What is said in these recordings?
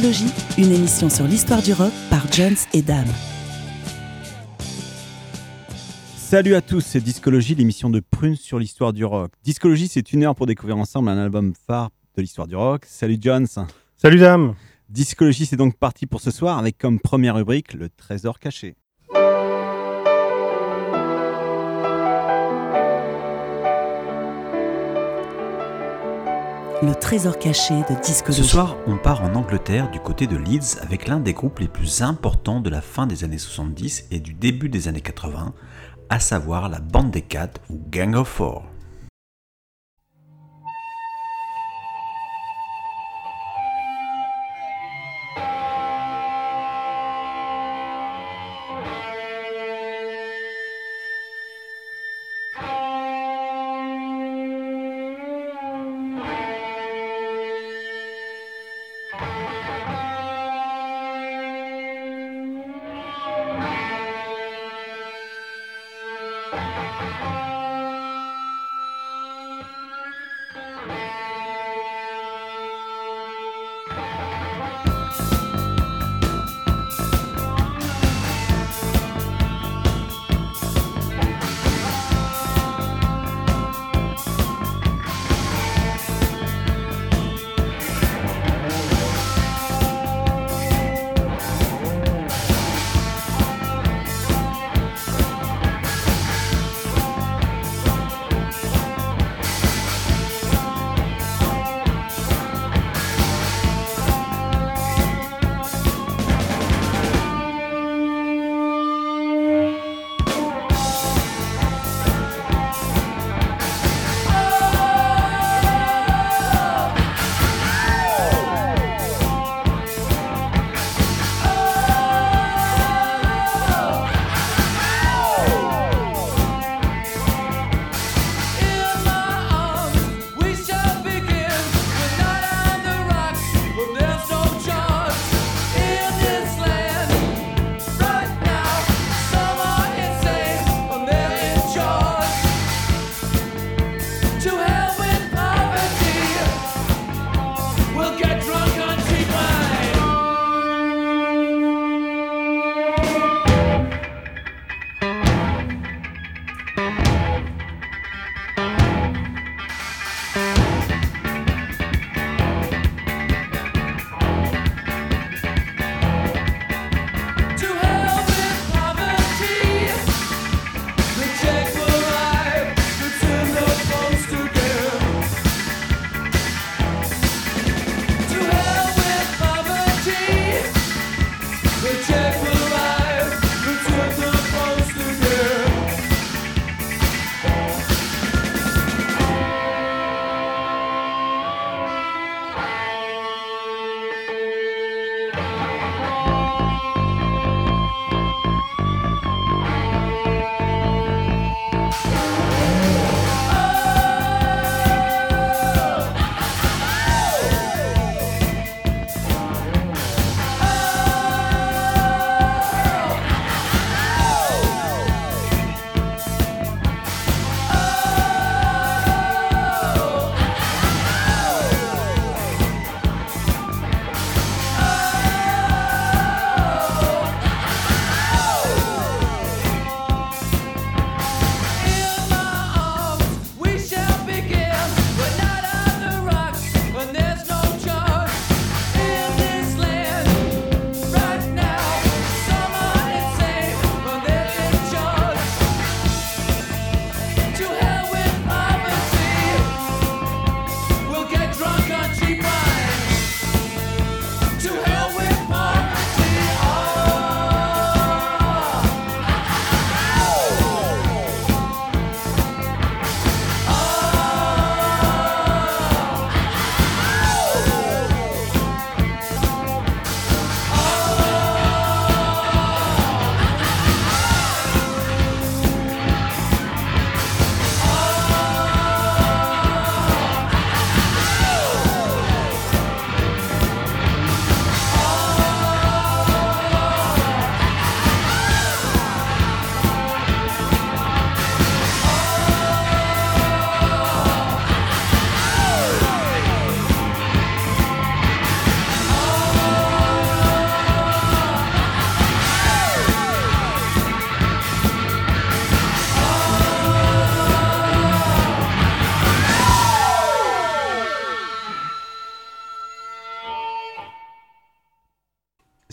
Discologie, une émission sur l'histoire du rock par Jones et Dame. Salut à tous, c'est Discologie, l'émission de Prune sur l'histoire du rock. Discologie, c'est une heure pour découvrir ensemble un album phare de l'histoire du rock. Salut Jones. Salut Dame. Discologie, c'est donc parti pour ce soir avec comme première rubrique le trésor caché. Le trésor caché de Discologie. Ce soir, on part en Angleterre du côté de Leeds avec l'un des groupes les plus importants de la fin des années 70 et du début des années 80, à savoir la Bande des Quatre ou Gang of Four.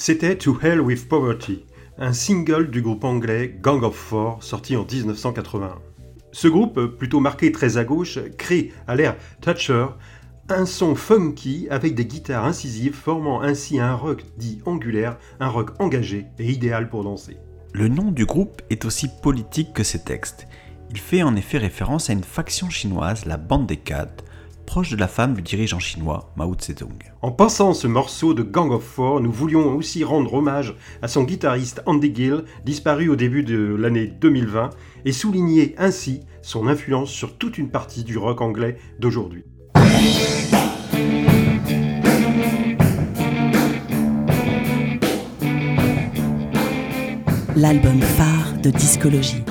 C'était To Hell with Poverty, un single du groupe anglais Gang of Four sorti en 1981. Ce groupe, plutôt marqué très à gauche, crée à l'ère Thatcher un son funky avec des guitares incisives formant ainsi un rock dit angulaire, un rock engagé et idéal pour danser. Le nom du groupe est aussi politique que ses textes. Il fait en effet référence à une faction chinoise, la Bande des Quatre, proche de la femme du dirigeant chinois Mao Zedong. En passant ce morceau de Gang of Four, nous voulions aussi rendre hommage à son guitariste Andy Gill, disparu au début de l'année 2020, et souligner ainsi son influence sur toute une partie du rock anglais d'aujourd'hui. L'album phare de discologie.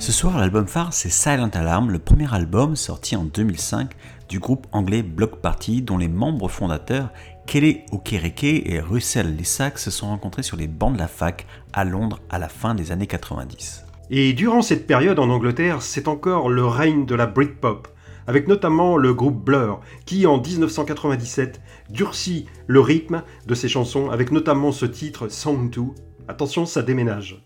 Ce soir, l'album phare, c'est Silent Alarm, le premier album sorti en 2005 du groupe anglais Block Party, dont les membres fondateurs, Kelly Okereke et Russell Lissac, se sont rencontrés sur les bancs de la fac à Londres à la fin des années 90. Et durant cette période en Angleterre, c'est encore le règne de la Britpop, avec notamment le groupe Blur, qui en 1997 durcit le rythme de ses chansons, avec notamment ce titre Song 2. Attention, ça déménage.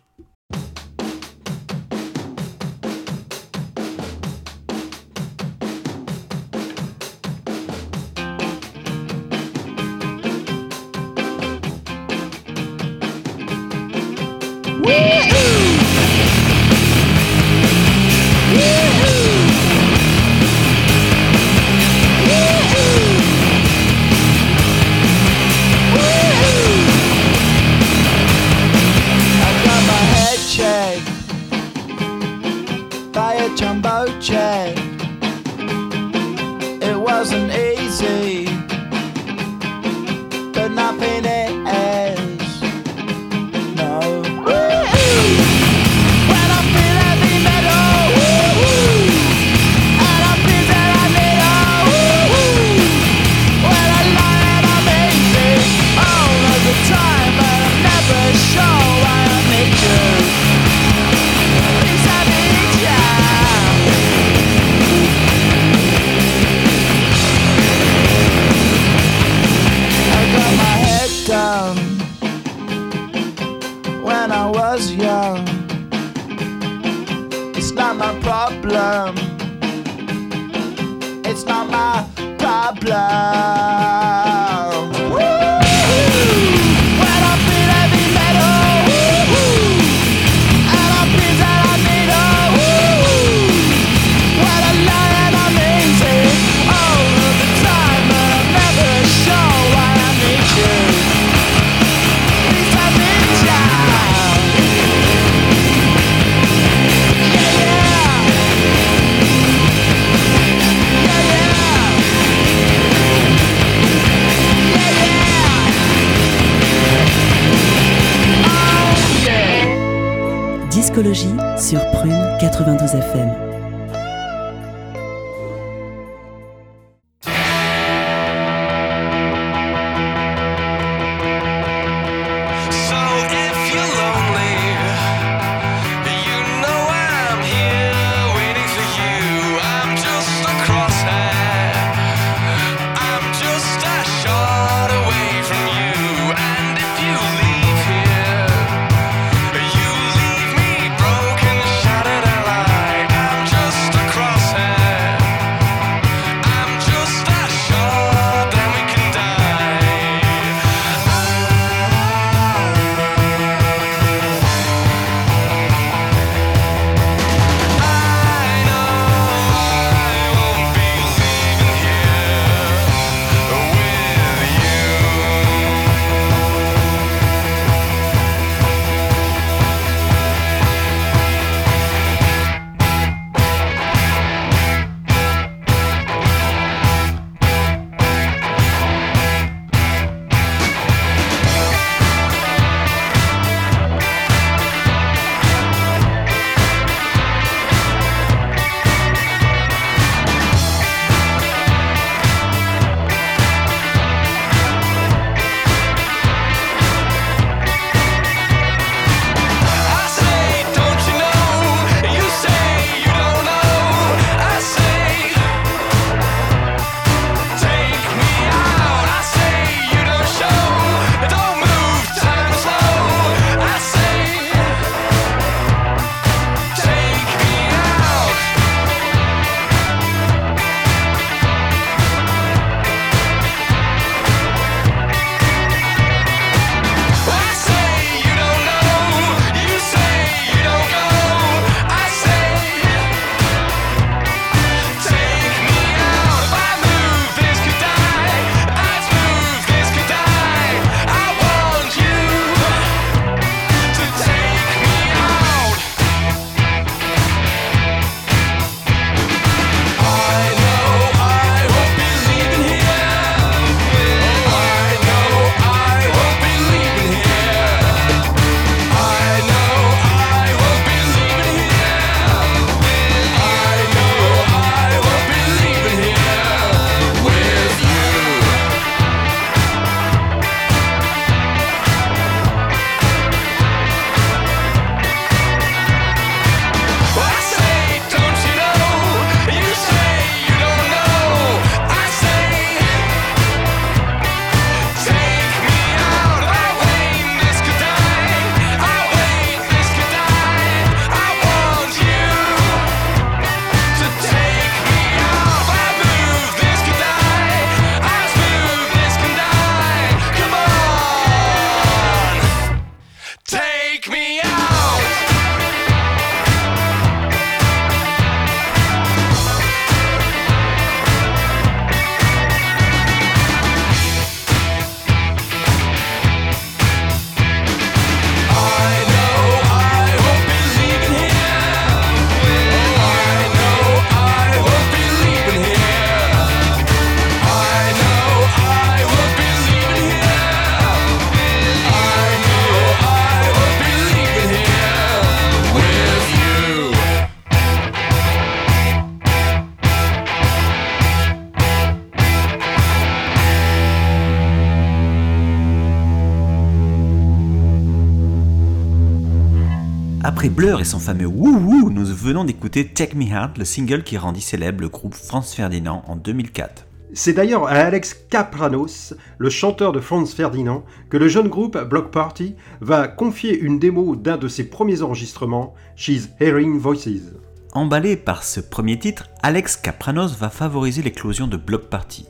Après son fameux Woo Woo, nous venons d'écouter Take Me Out, le single qui rendit célèbre le groupe Franz Ferdinand en 2004. C'est d'ailleurs à Alex Kapranos, le chanteur de Franz Ferdinand, que le jeune groupe Block Party va confier une démo d'un de ses premiers enregistrements, She's Hearing Voices. Emballé par ce premier titre, Alex Kapranos va favoriser l'éclosion de Block Party.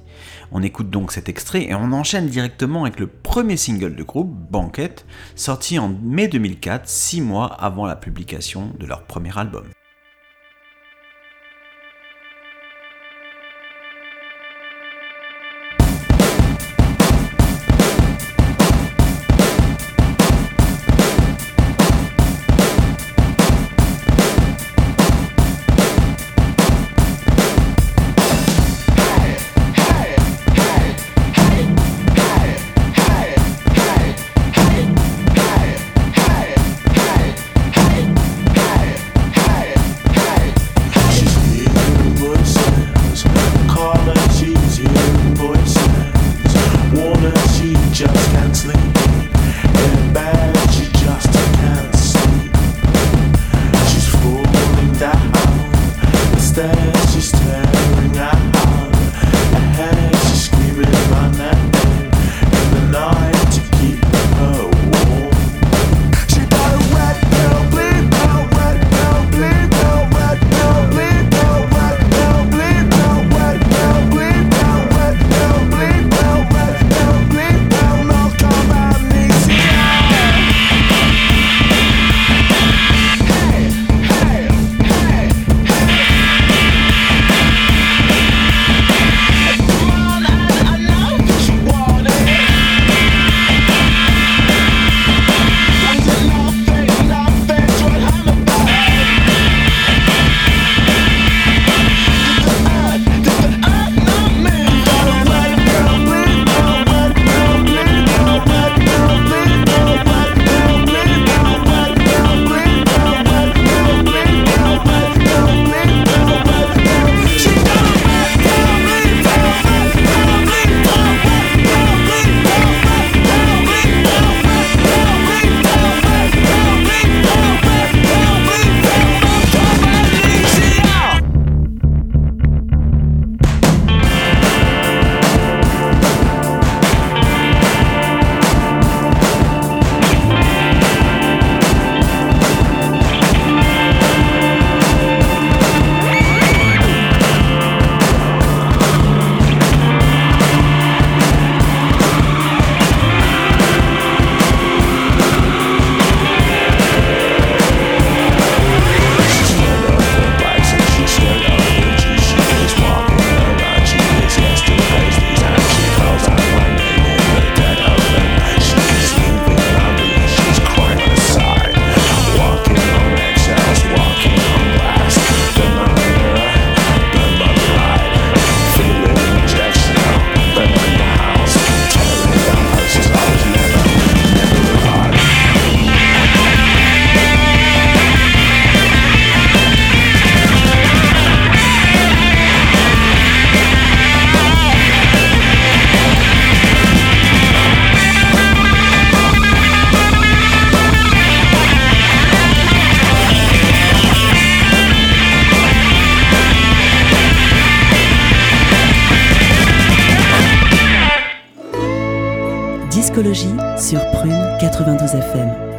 On écoute donc cet extrait et on enchaîne directement avec le premier single du groupe, Banquet, sorti en mai 2004, six mois avant la publication de leur premier album. Discologie sur Prune 92 FM.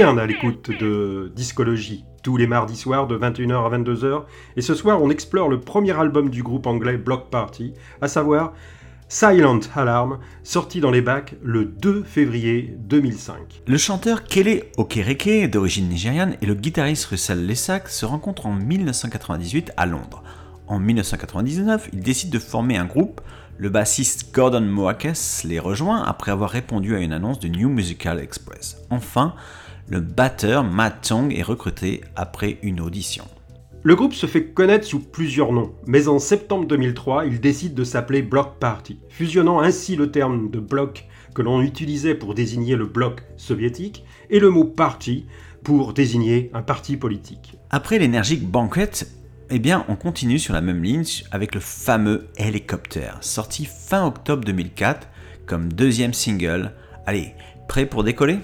Bien à l'écoute de Discologie, tous les mardis soirs de 21h à 22h. Et ce soir, on explore le premier album du groupe anglais Block Party, à savoir Silent Alarm, sorti dans les bacs le 2 février 2005. Le chanteur Kele Okereke, d'origine nigériane, et le guitariste Russell Lessac se rencontrent en 1998 à Londres. En 1999, ils décident de former un groupe. Le bassiste Gordon Moakes les rejoint après avoir répondu à une annonce de New Musical Express. Enfin, le batteur Matt Tong est recruté après une audition. Le groupe se fait connaître sous plusieurs noms, mais en septembre 2003, il décide de s'appeler Bloc Party, fusionnant ainsi le terme de bloc que l'on utilisait pour désigner le bloc soviétique et le mot party pour désigner un parti politique. Après l'énergique Banquet, eh bien, on continue sur la même ligne avec le fameux Helicopter, sorti fin octobre 2004 comme deuxième single. Allez, prêt pour décoller?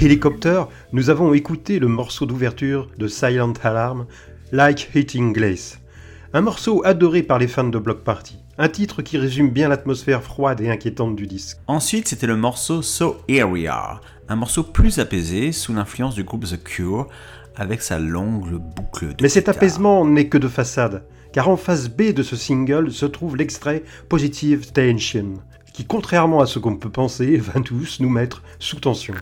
Helicopter, nous avons écouté le morceau d'ouverture de Silent Alarm, Like Hitting Glass. Un morceau adoré par les fans de Block Party. Un titre qui résume bien l'atmosphère froide et inquiétante du disque. Ensuite, c'était le morceau So Here We Are, un morceau plus apaisé sous l'influence du groupe The Cure, avec sa longue boucle de Mais cet apaisement n'est que de façade, car en face B de ce single se trouve l'extrait Positive Tension, qui contrairement à ce qu'on peut penser, va tous nous mettre sous tension.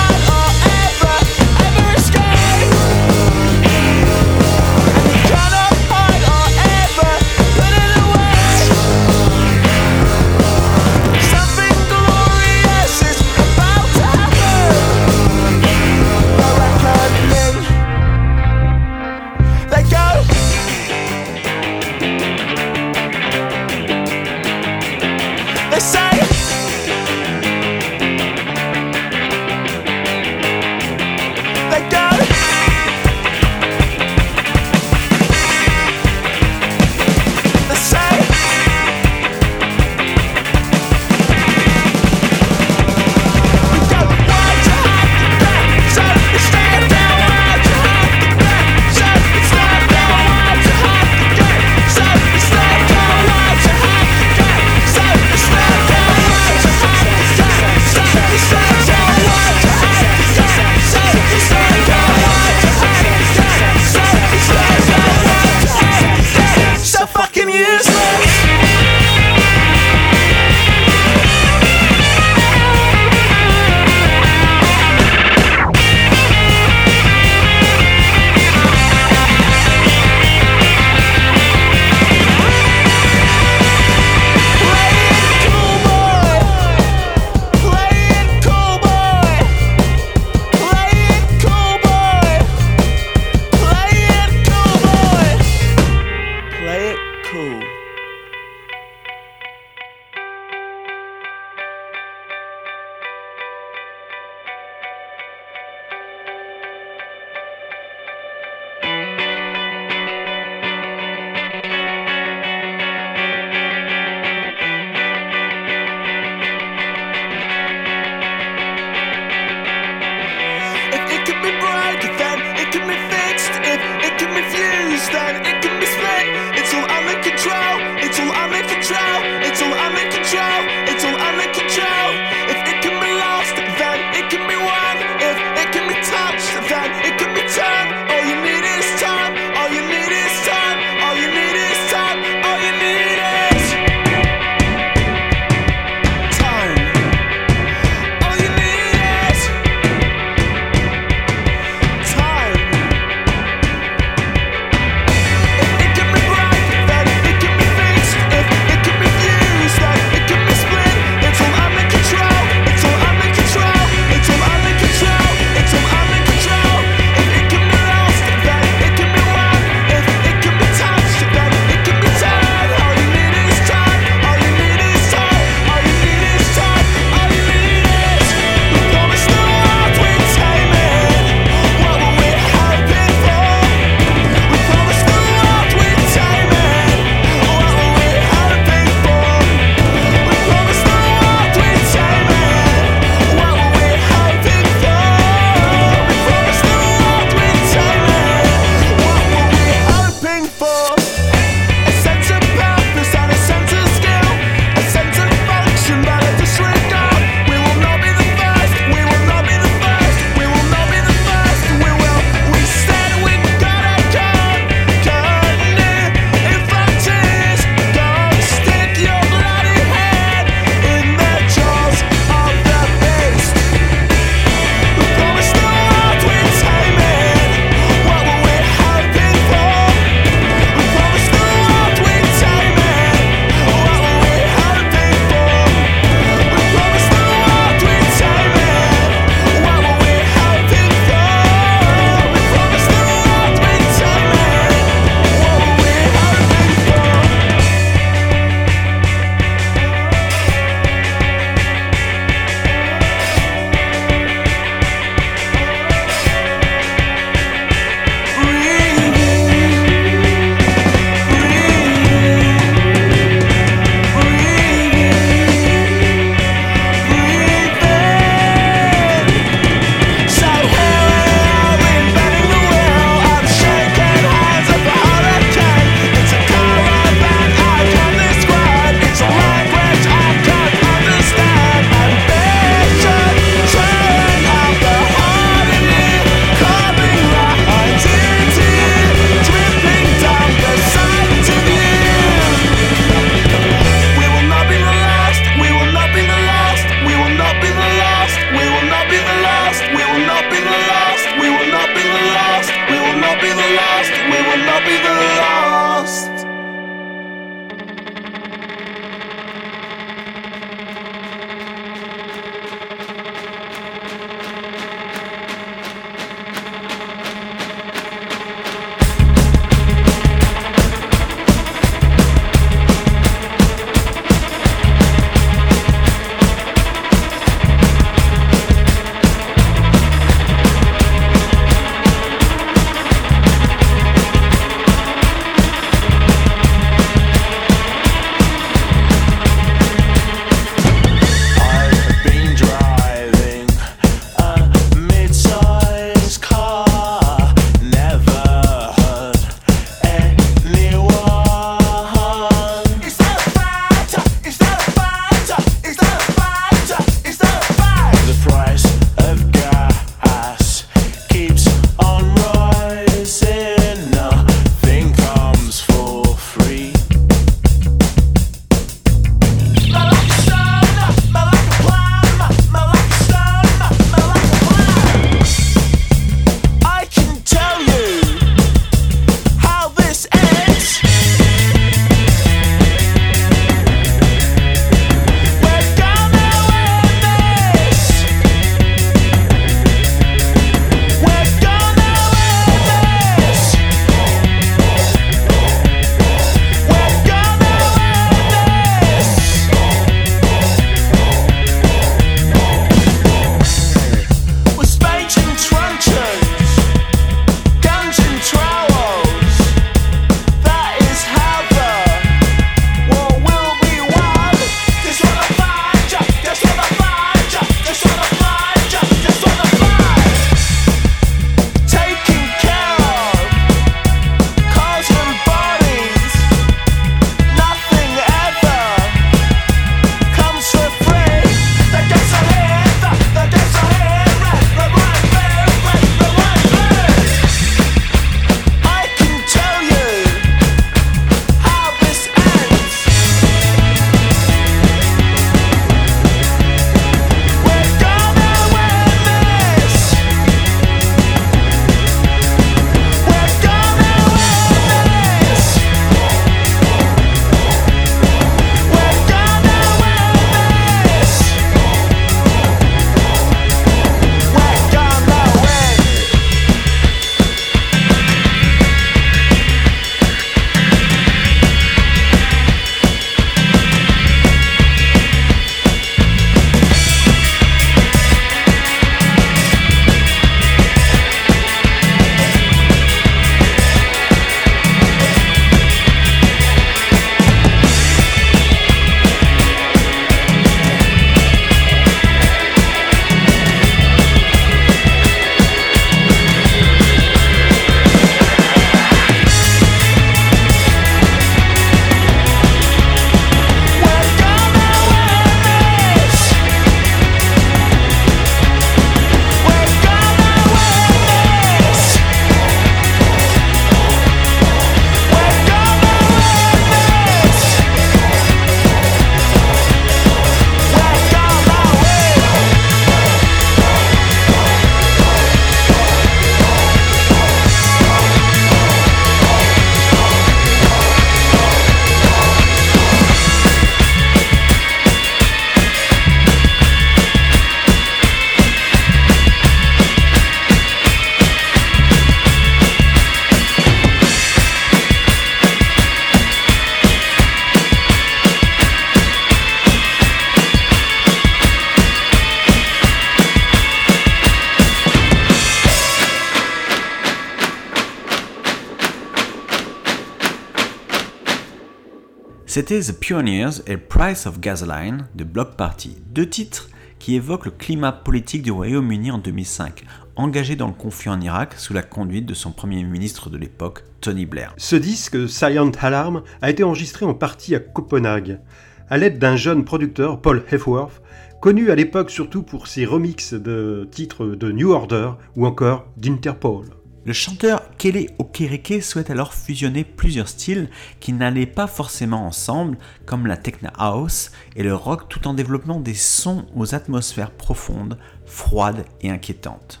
C'était The Pioneers et Price of Gasoline de Block Party, deux titres qui évoquent le climat politique du Royaume-Uni en 2005, engagé dans le conflit en Irak sous la conduite de son premier ministre de l'époque, Tony Blair. Ce disque, Silent Alarm, a été enregistré en partie à Copenhague, à l'aide d'un jeune producteur, Paul Heffworth, connu à l'époque surtout pour ses remixes de titres de New Order ou encore d'Interpol. Le chanteur Kelly Okereke souhaite alors fusionner plusieurs styles qui n'allaient pas forcément ensemble, comme la techno house et le rock, tout en développant des sons aux atmosphères profondes, froides et inquiétantes.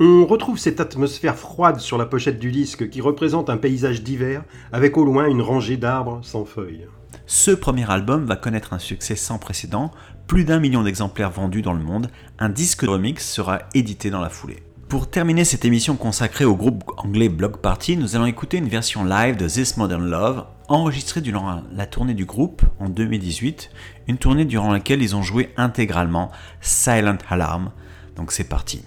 On retrouve cette atmosphère froide sur la pochette du disque qui représente un paysage d'hiver avec au loin une rangée d'arbres sans feuilles. Ce premier album va connaître un succès sans précédent, plus d'un million d'exemplaires vendus dans le monde, un disque de remix sera édité dans la foulée. Pour terminer cette émission consacrée au groupe anglais Block Party, nous allons écouter une version live de This Modern Love, enregistrée durant la tournée du groupe en 2018, une tournée durant laquelle ils ont joué intégralement Silent Alarm. Donc c'est parti.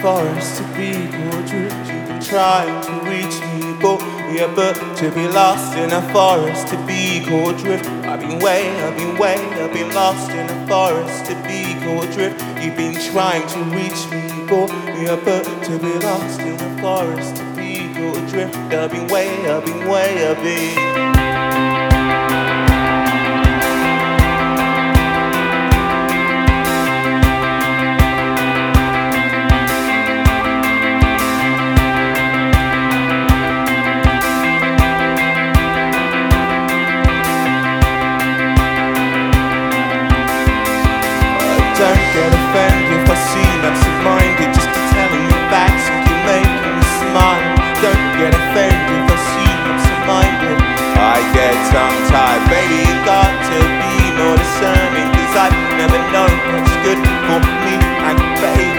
Forest, to be drift, you've been trying to reach me, but yeah, but to be lost in a forest, to be caught drift. I've been way, I've been way, I've been lost in a forest, to be caught drift. You've been trying to reach me, but yeah, but to be lost in a forest, to be caught drift. I've been way, I've been way, I've been. for me and baby.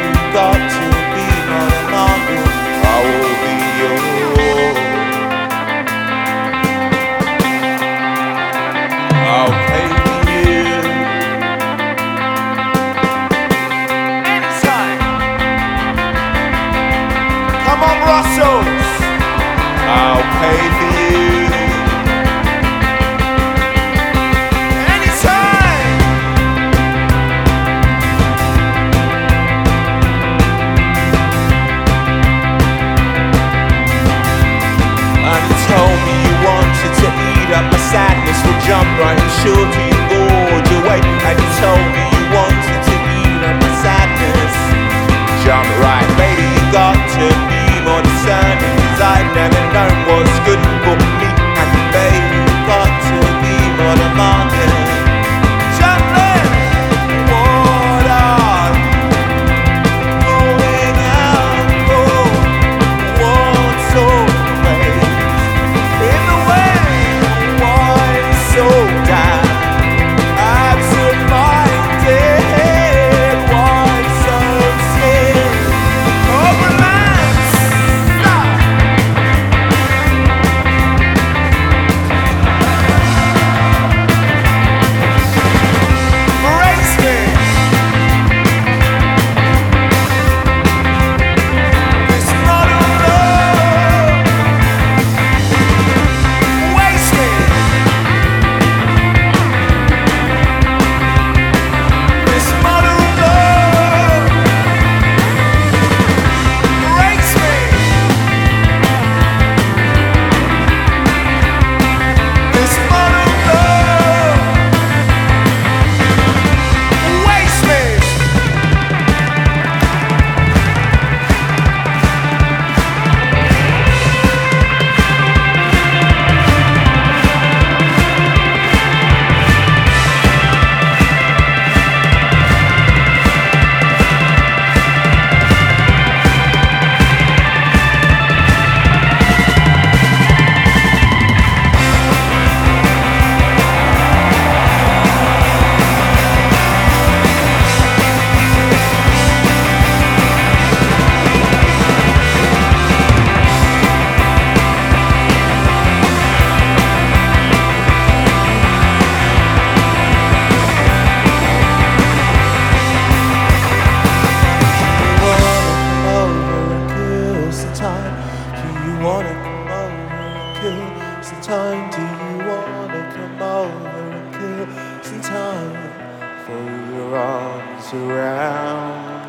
surround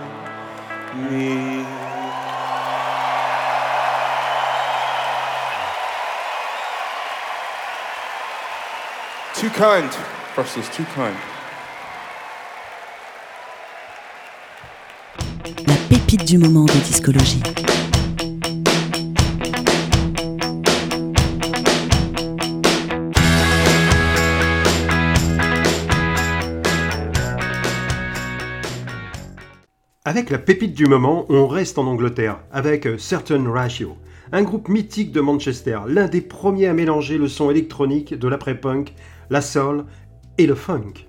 me. Too kind. First is too kind. La pépite du moment de discologie. avec la pépite du moment, on reste en Angleterre, avec Certain Ratio, un groupe mythique de Manchester, l'un des premiers à mélanger le son électronique de l'après-punk, la soul et le funk.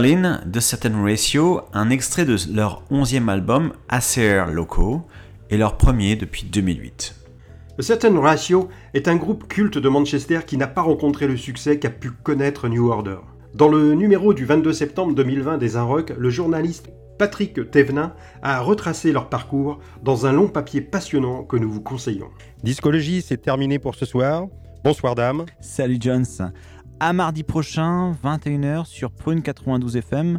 Berlin de Certain Ratio, un extrait de leur onzième album ACR Loco et leur premier depuis 2008. A Certain Ratio est un groupe culte de Manchester qui n'a pas rencontré le succès qu'a pu connaître New Order. Dans le numéro du 22 septembre 2020 des Unrock, le journaliste Patrick Thévenin a retracé leur parcours dans un long papier passionnant que nous vous conseillons. Discologie, c'est terminé pour ce soir. Bonsoir dame. Salut Jones. À mardi prochain, 21h sur Prune 92 FM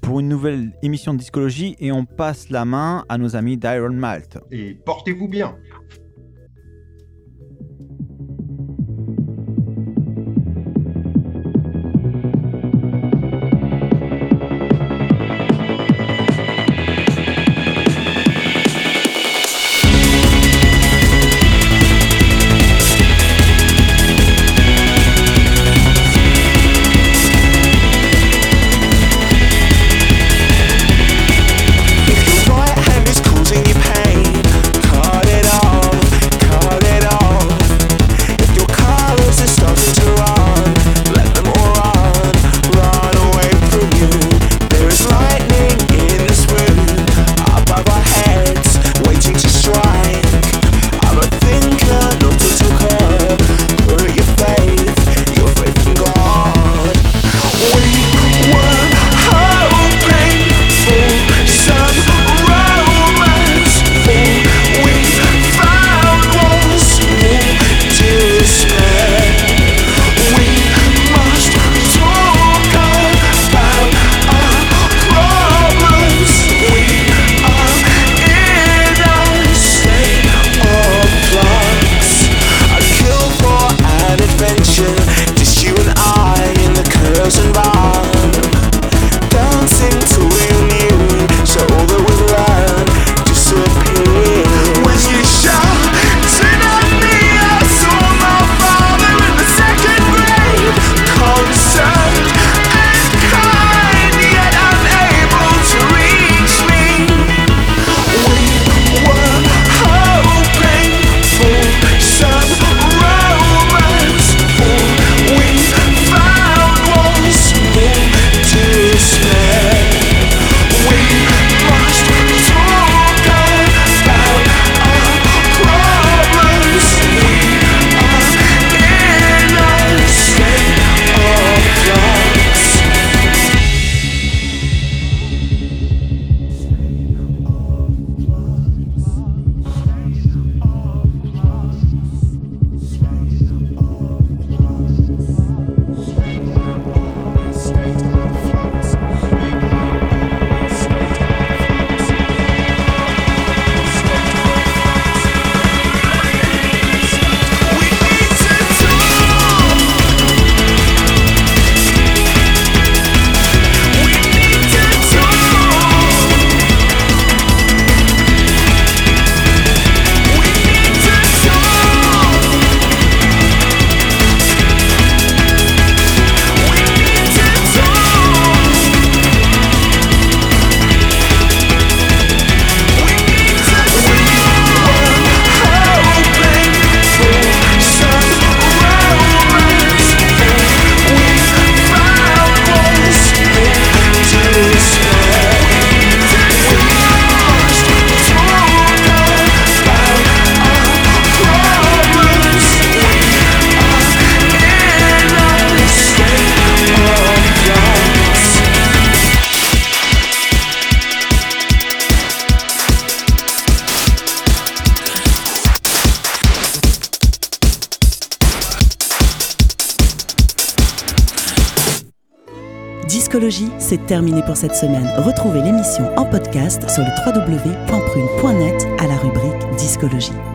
pour une nouvelle émission de discologie et on passe la main à nos amis d'Iron Malt. Et portez-vous bien. Sur le www.prune.net à la rubrique Discologie.